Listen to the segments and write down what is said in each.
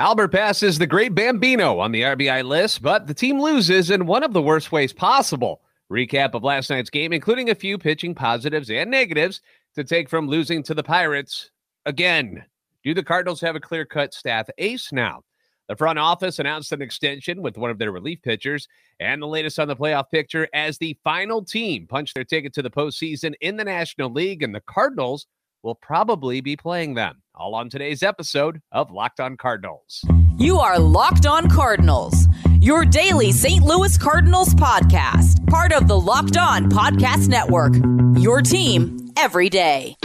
Albert passes the great Bambino on the RBI list, but the team loses in one of the worst ways possible. Recap of last night's game, including a few pitching positives and negatives to take from losing to the Pirates again. Do the Cardinals have a clear cut staff ace now? The front office announced an extension with one of their relief pitchers, and the latest on the playoff picture as the final team punched their ticket to the postseason in the National League, and the Cardinals will probably be playing them. All on today's episode of Locked On Cardinals. You are Locked On Cardinals, your daily St. Louis Cardinals podcast, part of the Locked On Podcast Network. Your team every day.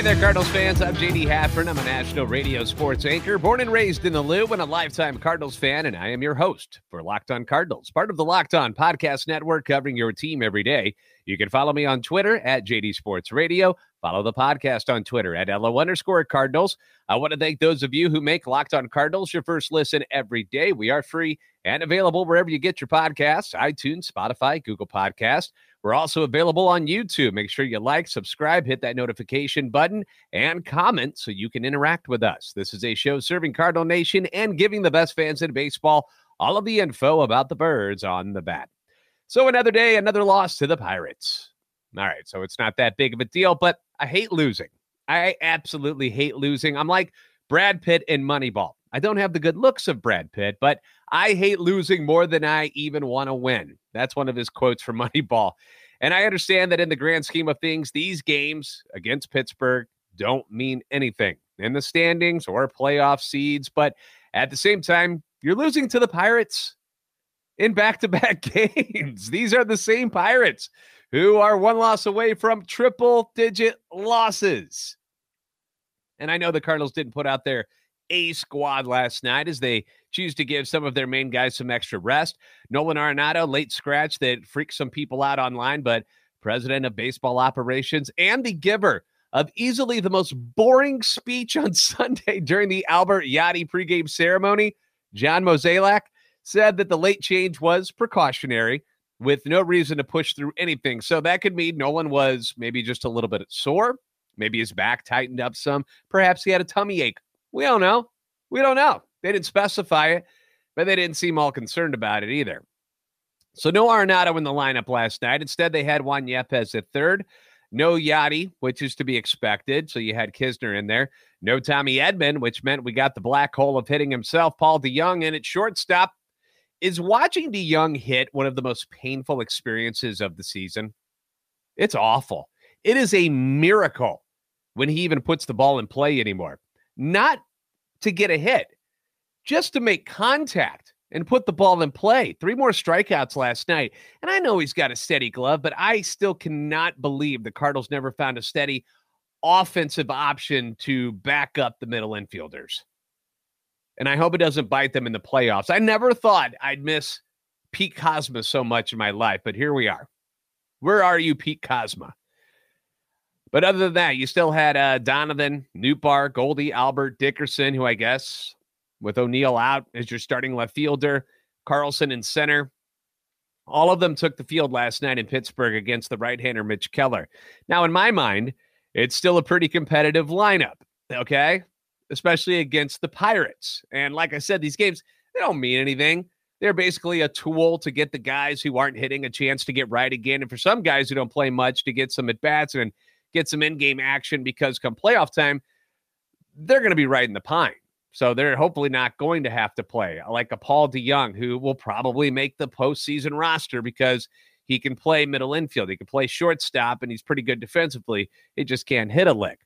Hey there, Cardinals fans. I'm JD Haffern. I'm a national radio sports anchor, born and raised in the Lou, and a lifetime Cardinals fan, and I am your host for Locked On Cardinals, part of the Locked On Podcast Network, covering your team every day. You can follow me on Twitter at JD Sports Radio. Follow the podcast on Twitter at LO underscore Cardinals. I want to thank those of you who make Locked On Cardinals your first listen every day. We are free and available wherever you get your podcasts iTunes, Spotify, Google Podcast. We're also available on YouTube. Make sure you like, subscribe, hit that notification button, and comment so you can interact with us. This is a show serving Cardinal Nation and giving the best fans in baseball all of the info about the birds on the bat. So, another day, another loss to the Pirates. All right, so it's not that big of a deal, but I hate losing. I absolutely hate losing. I'm like Brad Pitt in Moneyball. I don't have the good looks of Brad Pitt, but I hate losing more than I even want to win. That's one of his quotes from Moneyball. And I understand that in the grand scheme of things, these games against Pittsburgh don't mean anything in the standings or playoff seeds. But at the same time, you're losing to the Pirates in back to back games. These are the same Pirates who are one loss away from triple digit losses. And I know the Cardinals didn't put out their A squad last night as they choose to give some of their main guys some extra rest. Nolan Arenado, late scratch that freaked some people out online, but president of baseball operations and the giver of easily the most boring speech on Sunday during the Albert Yadi pregame ceremony, John Mozeliak, said that the late change was precautionary with no reason to push through anything. So that could mean Nolan was maybe just a little bit sore. Maybe his back tightened up some. Perhaps he had a tummy ache. We don't know. We don't know. They didn't specify it, but they didn't seem all concerned about it either. So no Arenado in the lineup last night. Instead, they had Juan Yepez at third. No Yadi, which is to be expected. So you had Knizner in there. No Tommy Edman, which meant we got the black hole of hitting himself, Paul DeJong, in at shortstop. Is watching DeJong hit one of the most painful experiences of the season? It's awful. It is a miracle when he even puts the ball in play anymore. Not to get a hit, just to make contact and put the ball in play. Three more strikeouts last night. And I know he's got a steady glove, but I still cannot believe the Cardinals never found a steady offensive option to back up the middle infielders. And I hope it doesn't bite them in the playoffs. I never thought I'd miss Pete Kozma so much in my life, but here we are. Where are you, Pete Kozma? But other than that, you still had uh, Donovan, Nootbaar, Goldie, Albert, Dickerson, who I guess with O'Neill out as your starting left fielder, Carlson in center. All of them took the field last night in Pittsburgh against the right hander, Mitch Keller. Now, in my mind, it's still a pretty competitive lineup, okay? Especially against the Pirates. And like I said, these games, they don't mean anything. They're basically a tool to get the guys who aren't hitting a chance to get right again. And for some guys who don't play much to get some at bats and get some in game action because come playoff time, they're going to be in the pine. So they're hopefully not going to have to play like a Paul DeJong, who will probably make the postseason roster because he can play middle infield. He can play shortstop and he's pretty good defensively. He just can't hit a lick.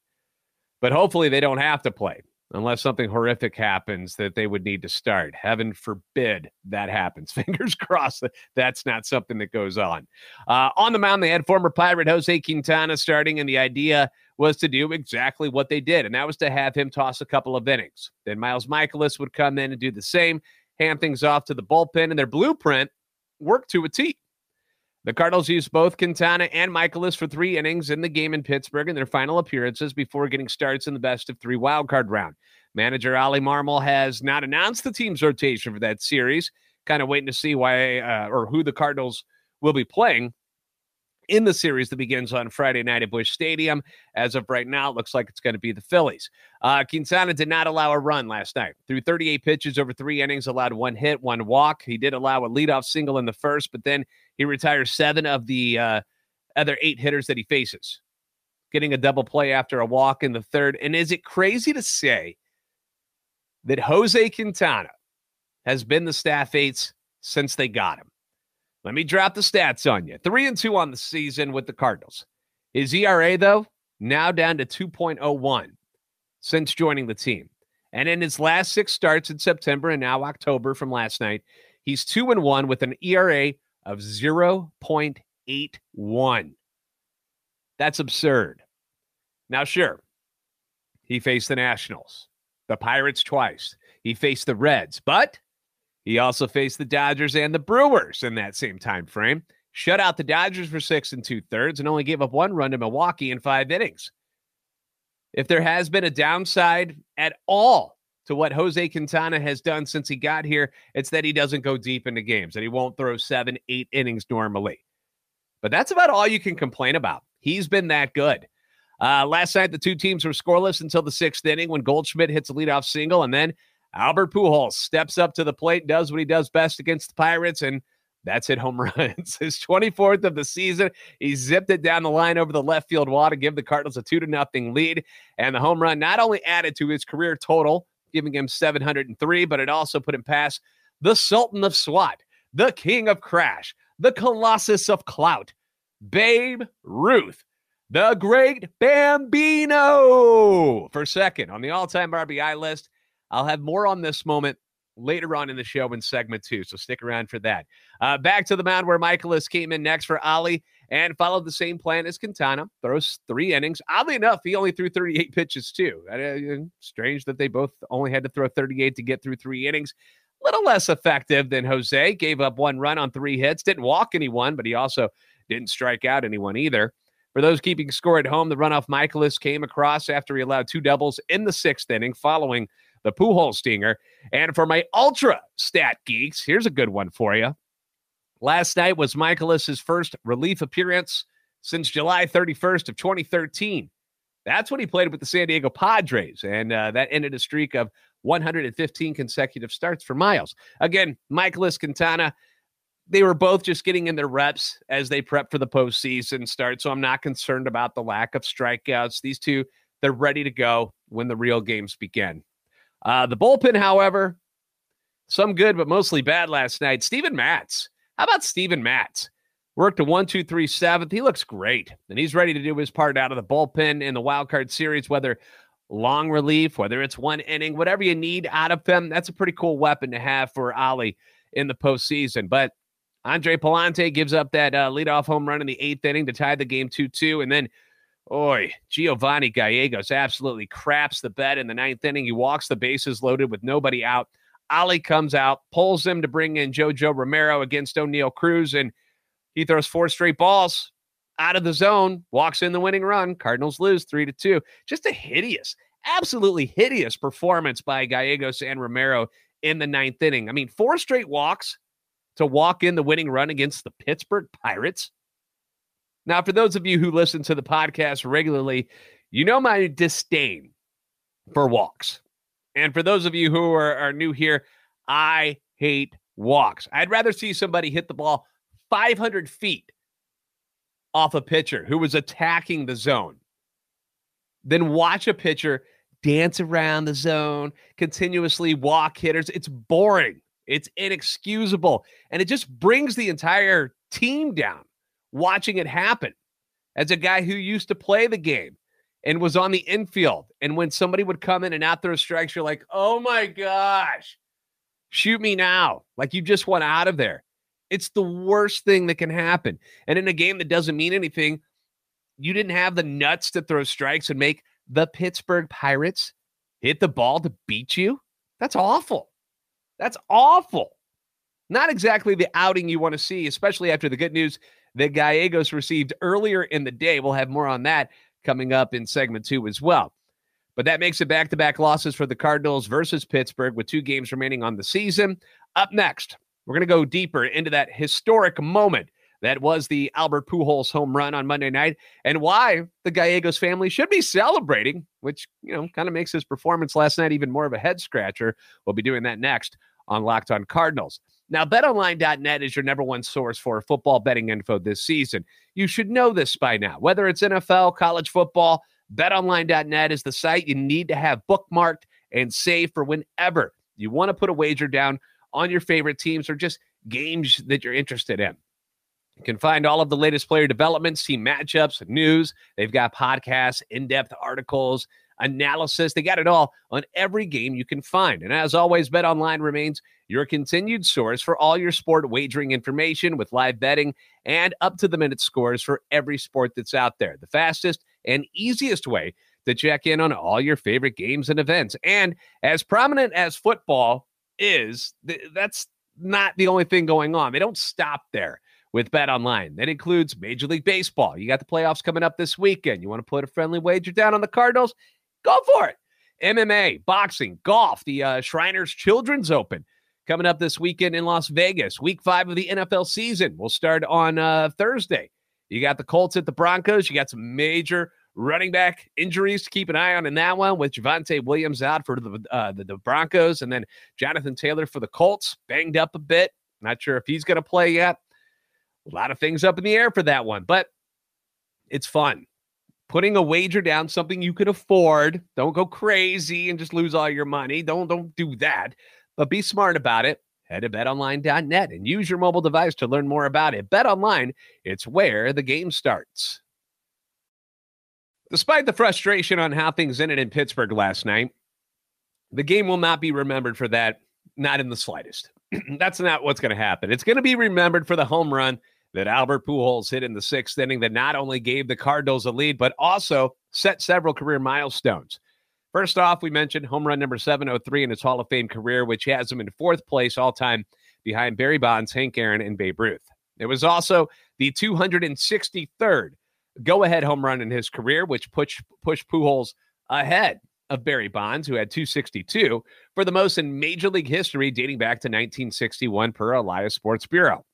But hopefully they don't have to play unless something horrific happens that they would need to start. Heaven forbid that happens. Fingers crossed that that's not something that goes on. Uh, on the mound, they had former Pirate Jose Quintana starting, and the idea was to do exactly what they did, and that was to have him toss a couple of innings. Then Miles Mikolas would come in and do the same, hand things off to the bullpen, and their blueprint worked to a T. The Cardinals used both Quintana and Mikolas for three innings in the game in Pittsburgh in their final appearances before getting starts in the best of three wildcard round. Manager Oli Marmol has not announced the team's rotation for that series. kind of waiting to see why uh, or who the Cardinals will be playing in the series that begins on Friday night at Busch Stadium. As of right now, it looks like it's going to be the Phillies. Uh, Quintana did not allow a run last night. Through 38 pitches over three innings, allowed one hit, one walk. He did allow a leadoff single in the first, but then he retires seven of the uh, other eight hitters that he faces, getting a double play after a walk in the third. And is it crazy to say that Jose Quintana has been the staff eights since they got him? Let me drop the stats on you. Three and two on the season with the Cardinals. His ERA, though, now down to 2.01 since joining the team. And in his last six starts in September and now October from last night, he's two and one with an ERA of 0.81. That's absurd. Now, sure, he faced the Nationals, the Pirates twice. He faced the Reds, but he also faced the Dodgers and the Brewers in that same time frame. Shut out the Dodgers for six and two thirds and only gave up one run to Milwaukee in five innings. If there has been a downside at all to what Jose Quintana has done since he got here, it's that he doesn't go deep into games and he won't throw seven, eight innings normally. But that's about all you can complain about. He's been that good. Uh, last night, the two teams were scoreless until the sixth inning when Goldschmidt hits a leadoff single, and then Albert Pujols steps up to the plate, does what he does best against the Pirates, and that's hit home runs. His 24th of the season. He zipped it down the line over the left field wall to give the Cardinals a two to nothing lead. And the home run not only added to his career total, giving him 703, but it also put him past the Sultan of SWAT, the King of Crash, the Colossus of Clout, Babe Ruth, the Great Bambino for second on the all-time RBI list. I'll have more on this moment later on in the show in segment two. So stick around for that. Uh, back to the mound where Mikolas came in next for Oli and followed the same plan as Quintana. Throws three innings. Oddly enough, he only threw 38 pitches too. Uh, strange that they both only had to throw 38 to get through three innings. A little less effective than Jose. Gave up one run on three hits. Didn't walk anyone, but he also didn't strike out anyone either. For those keeping score at home, the runoff Mikolas came across after he allowed two doubles in the sixth inning following – the Pujols stinger. And for my ultra stat geeks, here's a good one for you. Last night was Mikolas's first relief appearance since July 31st of 2013. That's when he played with the San Diego Padres, and uh, that ended a streak of 115 consecutive starts for Miles. Again, Mikolas Quintana, they were both just getting in their reps as they prep for the postseason start. So I'm not concerned about the lack of strikeouts. These two, they're ready to go when the real games begin. Uh, the bullpen, however, some good, but mostly bad last night. Steven Matz. How about Steven Matz? Worked a one, two, three, seventh. He looks great, and he's ready to do his part out of the bullpen in the wild card series, whether long relief, whether it's one inning, whatever you need out of him. That's a pretty cool weapon to have for Oli in the postseason. But Andre Pallante gives up that uh, leadoff home run in the eighth inning to tie the game 2 2. And then Oi, Giovanni Gallegos absolutely craps the bed in the ninth inning. He walks the bases loaded with nobody out. Oli comes out, pulls him to bring in JoJo Romero against Oneil Cruz, and he throws four straight balls out of the zone, walks in the winning run. Cardinals lose three to two. Just a hideous, absolutely hideous performance by Gallegos and Romero in the ninth inning. I mean, four straight walks to walk in the winning run against the Pittsburgh Pirates. Now, for those of you who listen to the podcast regularly, you know my disdain for walks. And for those of you who are, are new here, I hate walks. I'd rather see somebody hit the ball 500 feet off a pitcher who was attacking the zone than watch a pitcher dance around the zone, continuously walk hitters. It's boring. It's inexcusable. And it just brings the entire team down watching it happen as a guy who used to play the game and was on the infield. And when somebody would come in and out throw strikes, you're like, oh my gosh, shoot me now. Like you just went out of there. It's the worst thing that can happen. And in a game that doesn't mean anything, you didn't have the nuts to throw strikes and make the Pittsburgh Pirates hit the ball to beat you. That's awful. That's awful. Not exactly the outing you want to see, especially after the good news that Gallegos received earlier in the day. We'll have more on that coming up in segment two as well. But that makes it back to back losses for the Cardinals versus Pittsburgh with two games remaining on the season. Up next, We're going to go deeper into that historic moment that was the Albert Pujols home run on Monday night and why the Gallegos family should be celebrating, which, you know, kind of makes his performance last night even more of a head scratcher. We'll be doing that next on Locked on Cardinals. Now, betonline.net is your number one source for football betting info this season. You should know this by now. Whether it's NFL, college football, betonline.net is the site you need to have bookmarked and saved for whenever you want to put a wager down on your favorite teams or just games that you're interested in. You can find all of the latest player developments, team matchups, news. They've got podcasts, in depth articles, analysis. They got it all on every game you can find. And as always, Bet Online remains your continued source for all your sport wagering information with live betting and up to the minute scores for every sport that's out there. The fastest and easiest way to check in on all your favorite games and events. And as prominent as football is, that's not the only thing going on. They don't stop there with Bet Online. That includes Major League Baseball. You got the playoffs coming up this weekend. You want to put a friendly wager down on the Cardinals? Go for it. MMA, boxing, golf, the uh, Shriners Children's Open coming up this weekend in Las Vegas. Week five of the NFL season will start on uh, Thursday. You got the Colts at the Broncos. You got some major running back injuries to keep an eye on in that one with Javonte Williams out for the, uh, the, the Broncos and then Jonathan Taylor for the Colts, banged up a bit. Not sure if he's going to play yet a lot of things up in the air for that one, but it's fun. Putting a wager down, something you could afford. Don't go crazy and just lose all your money. Don't don't do that. But be smart about it. Head to betonline.net and use your mobile device to learn more about it. Bet online, it's where the game starts. Despite the frustration on how things ended in Pittsburgh last night, the game will not be remembered for that, not in the slightest. That's not what's going to happen. It's going to be remembered for the home run that Albert Pujols hit in the sixth inning that not only gave the Cardinals a lead, but also set several career milestones. First off, we mentioned home run number 703 in his Hall of Fame career, which has him in fourth place all time behind Barry Bonds, Hank Aaron, and Babe Ruth. It was also the 263rd go ahead home run in his career, which pushed, pushed Pujols ahead of Barry Bonds, who had 262 for the most in Major League history dating back to 1961 per Elias Sports Bureau.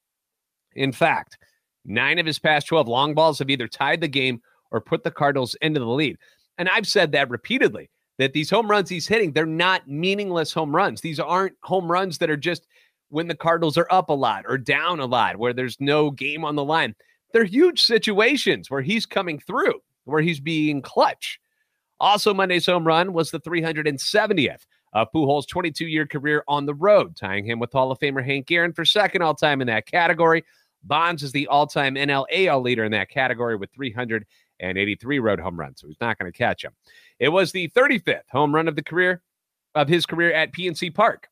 In fact, nine of his past 12 long balls have either tied the game or put the Cardinals into the lead. And I've said that repeatedly that these home runs he's hitting, they're not meaningless home runs. These aren't home runs that are just when the Cardinals are up a lot or down a lot, where there's no game on the line. They're huge situations where he's coming through, where he's being clutch. Also, Monday's home run was the 370th of Pujols' 22 year career on the road, tying him with Hall of Famer Hank Aaron for second all time in that category. Bonds is the all time NL AL leader in that category with 383 road home runs, so he's not going to catch him. It was the 35th home run of the career of his career at PNC Park,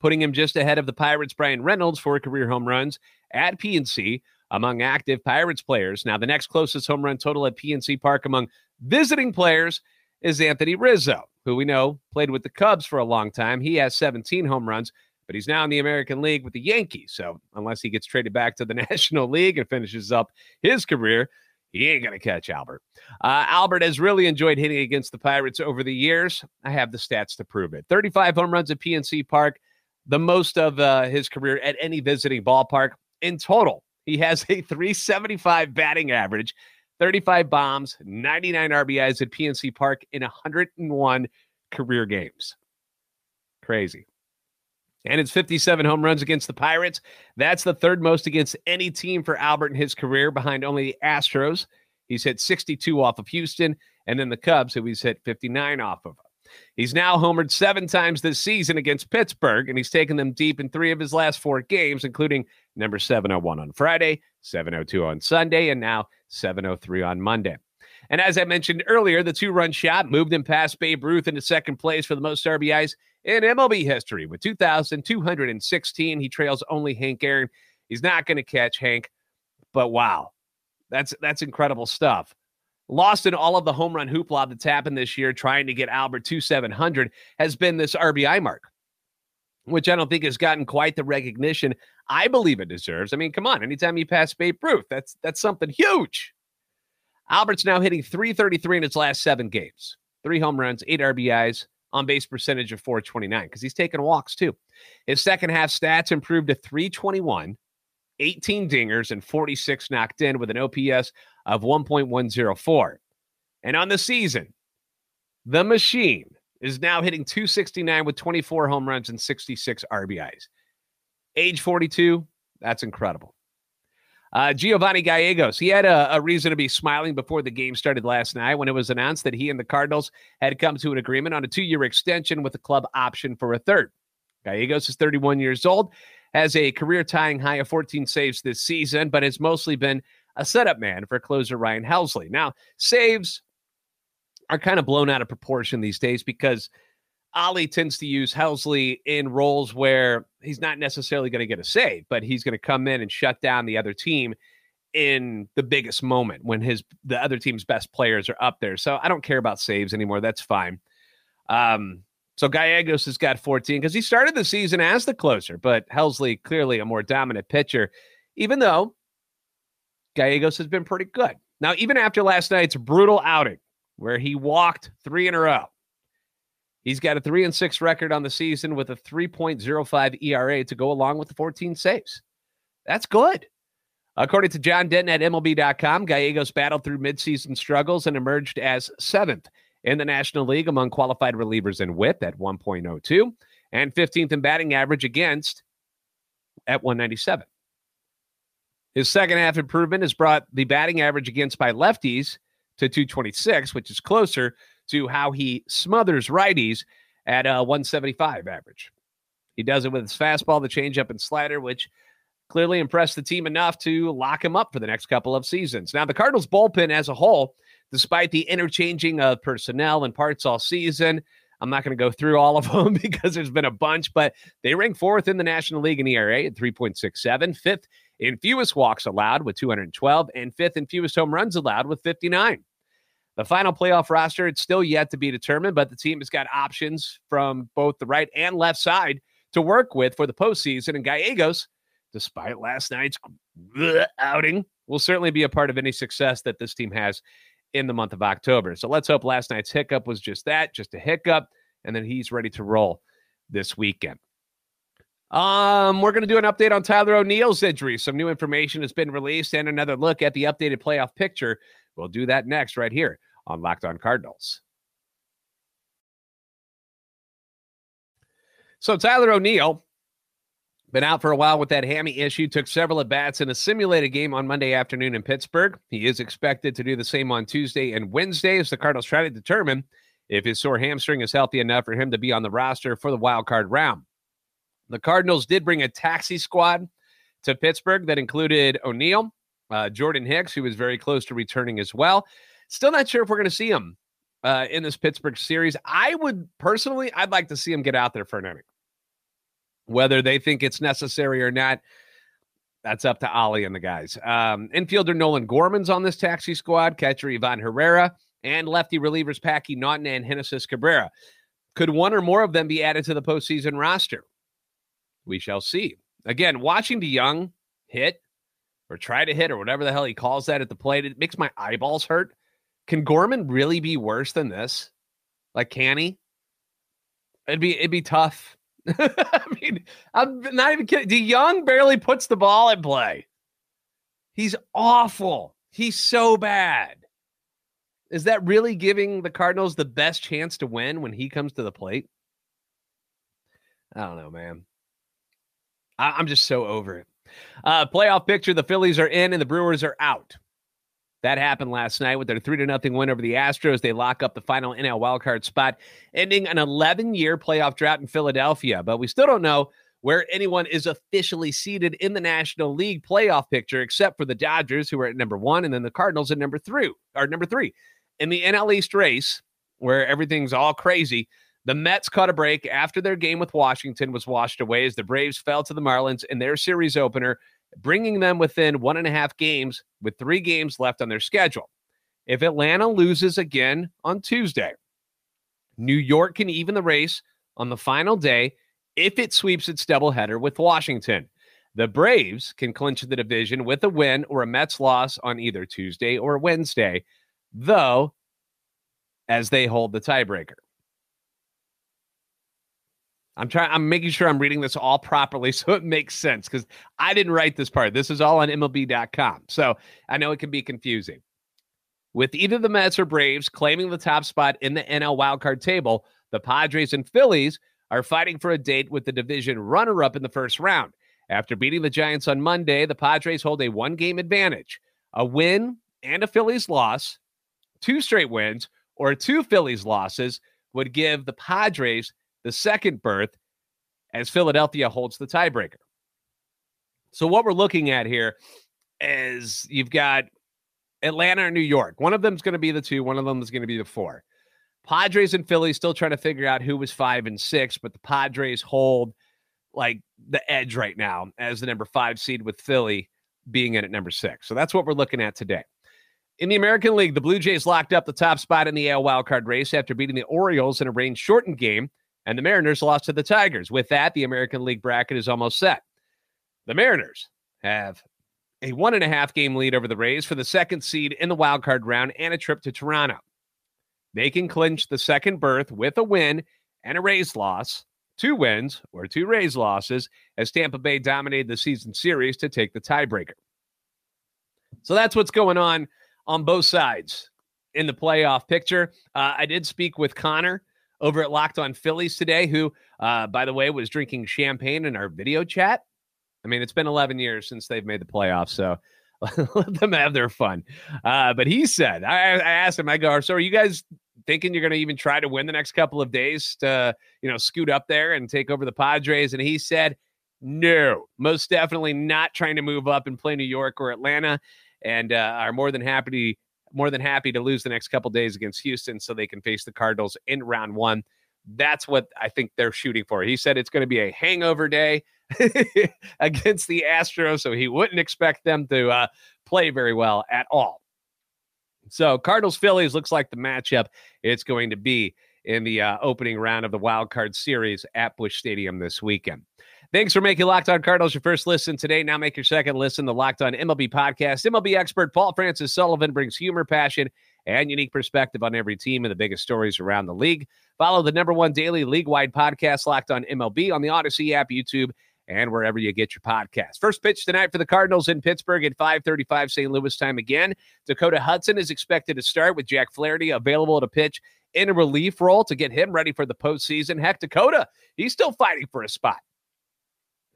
putting him just ahead of the Pirates' Bryan Reynolds for career home runs at PNC among active Pirates players. Now, the next closest home run total at PNC Park among visiting players is Anthony Rizzo, who we know played with the Cubs for a long time. He has 17 home runs but he's now in the American League with the Yankees. So unless he gets traded back to the National League and finishes up his career, he ain't going to catch Albert. Uh, Albert has really enjoyed hitting against the Pirates over the years. I have the stats to prove it 35 home runs at PNC Park, the most of uh, his career at any visiting ballpark. In total, he has a 375 batting average, 35 bombs, 99 RBIs at PNC Park in 101 career games. Crazy and it's 57 home runs against the Pirates. That's the third most against any team for Albert in his career, behind only the Astros. He's hit 62 off of Houston, and then the Cubs, who he's hit 59 off of. He's now homered seven times this season against Pittsburgh, and he's taken them deep in three of his last four games, including number 701 on Friday, 702 on Sunday, and now 703 on Monday. And as I mentioned earlier, the two run shot moved him past Babe Ruth into second place for the most RBIs in MLB history. With 2,216, he trails only Hank Aaron. He's not going to catch Hank, but wow, that's that's incredible stuff. Lost in all of the home run hoopla that's happened this year, trying to get Albert to 700 has been this RBI mark, which I don't think has gotten quite the recognition I believe it deserves. I mean, come on, anytime you pass Babe Ruth, that's that's something huge. Albert's now hitting 333 in his last seven games. Three home runs, eight RBIs, on base percentage of 429 because he's taking walks too. His second half stats improved to 321, 18 dingers, and 46 knocked in with an OPS of 1.104. And on the season, the machine is now hitting 269 with 24 home runs and 66 RBIs. Age 42, that's incredible. Uh, Giovanni Gallegos, he had a, a, reason to be smiling before the game started last night when it was announced that he and the Cardinals had come to an agreement on a two year extension with a club option for a third. Gallegos is 31 years old, has a career tying high of 14 saves this season, but has mostly been a setup man for closer Ryan Helsley. Now, saves are kind of blown out of proportion these days because Ollie tends to use Helsley in roles where he's not necessarily going to get a save, but he's going to come in and shut down the other team in the biggest moment when his the other team's best players are up there. So I don't care about saves anymore. That's fine. Um, so Gallegos has got 14 because he started the season as the closer, but Helsley clearly a more dominant pitcher, even though Gallegos has been pretty good. Now, even after last night's brutal outing where he walked three in a row, He's got a three and six record on the season with a 3.05 ERA to go along with the 14 saves. That's good. According to John Denton at MLB.com, Gallegos battled through midseason struggles and emerged as seventh in the National League among qualified relievers in whip at 1.02 and 15th in batting average against at 197. His second half improvement has brought the batting average against by lefties to 226, which is closer to how he smothers righties at uh, a 175 average. He does it with his fastball, the changeup, and slider, which clearly impressed the team enough to lock him up for the next couple of seasons. Now, the Cardinals bullpen as a whole, despite the interchanging of personnel and parts all season, I'm not going to go through all of them because there's been a bunch, but they rank fourth in the National League in ERA at 3.67, fifth in fewest walks allowed with 212, and fifth in fewest home runs allowed with 59. The final playoff roster, it's still yet to be determined, but the team has got options from both the right and left side to work with for the postseason. And Gallegos, despite last night's outing, will certainly be a part of any success that this team has in the month of October. So let's hope last night's hiccup was just that, just a hiccup, and then he's ready to roll this weekend. Um, we're going to do an update on Tyler O'Neill's injury. Some new information has been released and another look at the updated playoff picture. We'll do that next right here on Locked On Cardinals. So Tyler O'Neill been out for a while with that hammy issue, took several at bats in a simulated game on Monday afternoon in Pittsburgh. He is expected to do the same on Tuesday and Wednesday as the Cardinals try to determine if his sore hamstring is healthy enough for him to be on the roster for the wild card round. The Cardinals did bring a taxi squad to Pittsburgh that included O'Neill, uh, Jordan Hicks, who was very close to returning as well, Still not sure if we're going to see him uh, in this Pittsburgh series. I would personally, I'd like to see him get out there for an inning. Whether they think it's necessary or not, that's up to Ollie and the guys. Um, infielder Nolan Gorman's on this taxi squad, catcher Ivan Herrera, and lefty relievers Packy Naughton and Genesis Cabrera. Could one or more of them be added to the postseason roster? We shall see. Again, watching DeJong hit or try to hit or whatever the hell he calls that at the plate, it makes my eyeballs hurt. Can Gorman really be worse than this? Like, can he? It'd be it'd be tough. I mean, I'm not even kidding. DeJong barely puts the ball in play. He's awful. He's so bad. Is that really giving the Cardinals the best chance to win when he comes to the plate? I don't know, man. I- am just so over it. Uh, playoff picture: the Phillies are in and the Brewers are out. That happened last night with their 3 to nothing win over the Astros. They lock up the final NL wildcard spot, ending an 11 year playoff drought in Philadelphia. But we still don't know where anyone is officially seated in the National League playoff picture, except for the Dodgers, who are at number one, and then the Cardinals at number three, or number three. In the NL East race, where everything's all crazy, the Mets caught a break after their game with Washington was washed away as the Braves fell to the Marlins in their series opener bringing them within one and a half games with three games left on their schedule. If Atlanta loses again on Tuesday, New York can even the race on the final day if it sweeps its doubleheader with Washington. The Braves can clinch the division with a win or a Mets loss on either Tuesday or Wednesday, though, as they hold the tiebreaker. I'm trying. I'm making sure I'm reading this all properly so it makes sense because I didn't write this part. This is all on MLB.com, so I know it can be confusing. With either the Mets or Braves claiming the top spot in the NL wildcard table, the Padres and Phillies are fighting for a date with the division runner-up in the first round. After beating the Giants on Monday, the Padres hold a one-game advantage. A win and a Phillies loss, two straight wins, or two Phillies losses would give the Padres the second berth as Philadelphia holds the tiebreaker. So, what we're looking at here is you've got Atlanta or New York. One of them is going to be the two, one of them is going to be the four. Padres and Philly still trying to figure out who was five and six, but the Padres hold like the edge right now as the number five seed with Philly being in at number six. So that's what we're looking at today. In the American League, the Blue Jays locked up the top spot in the AL wildcard race after beating the Orioles in a rain shortened game and the Mariners lost to the Tigers. With that, the American League bracket is almost set. The Mariners have a one and a half game lead over the Rays for the second seed in the wild card round and a trip to Toronto. They can clinch the second berth with a win and a Rays loss, two wins or two Rays losses, as Tampa Bay dominated the season series to take the tiebreaker. So that's what's going on on both sides in the playoff picture. Uh, I did speak with Connor over at Locked On Phillies today, who, uh, by the way, was drinking champagne in our video chat. I mean, it's been 11 years since they've made the playoffs, so let them have their fun. Uh, but he said, I, I, asked him, I go, so are you guys thinking you're going to even try to win the next couple of days to, you know, scoot up there and take over the Padres? And he said, no, most definitely not trying to move up and play New York or Atlanta, and uh, are more than happy to more than happy to lose the next couple days against Houston so they can face the Cardinals in round one. That's what I think they're shooting for. He said it's going to be a hangover day against the Astros, so he wouldn't expect them to uh, play very well at all. So Cardinals Phillies looks like the matchup it's going to be in the uh, opening round of the wild card series at Busch Stadium this weekend. Thanks for making Locked On Cardinals your first listen today. Now make your second listen. The Locked On MLB podcast. MLB expert Paul Francis Sullivan brings humor, passion, and unique perspective on every team and the biggest stories around the league. Follow the number one daily league-wide podcast, Locked On MLB, on the Odyssey app, YouTube, and wherever you get your podcast. First pitch tonight for the Cardinals in Pittsburgh at 5:35 St. Louis time again. Dakota Hudson is expected to start with Jack Flaherty available to pitch in a relief role to get him ready for the postseason. Heck, Dakota, he's still fighting for a spot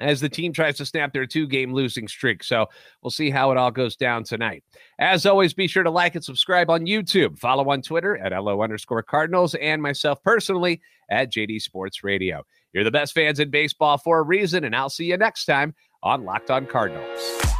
as the team tries to snap their two game losing streak. So we'll see how it all goes down tonight. As always, be sure to like and subscribe on YouTube. Follow on Twitter at LO underscore Cardinals and myself personally at JD Sports Radio. You're the best fans in baseball for a reason, and I'll see you next time on Locked On Cardinals.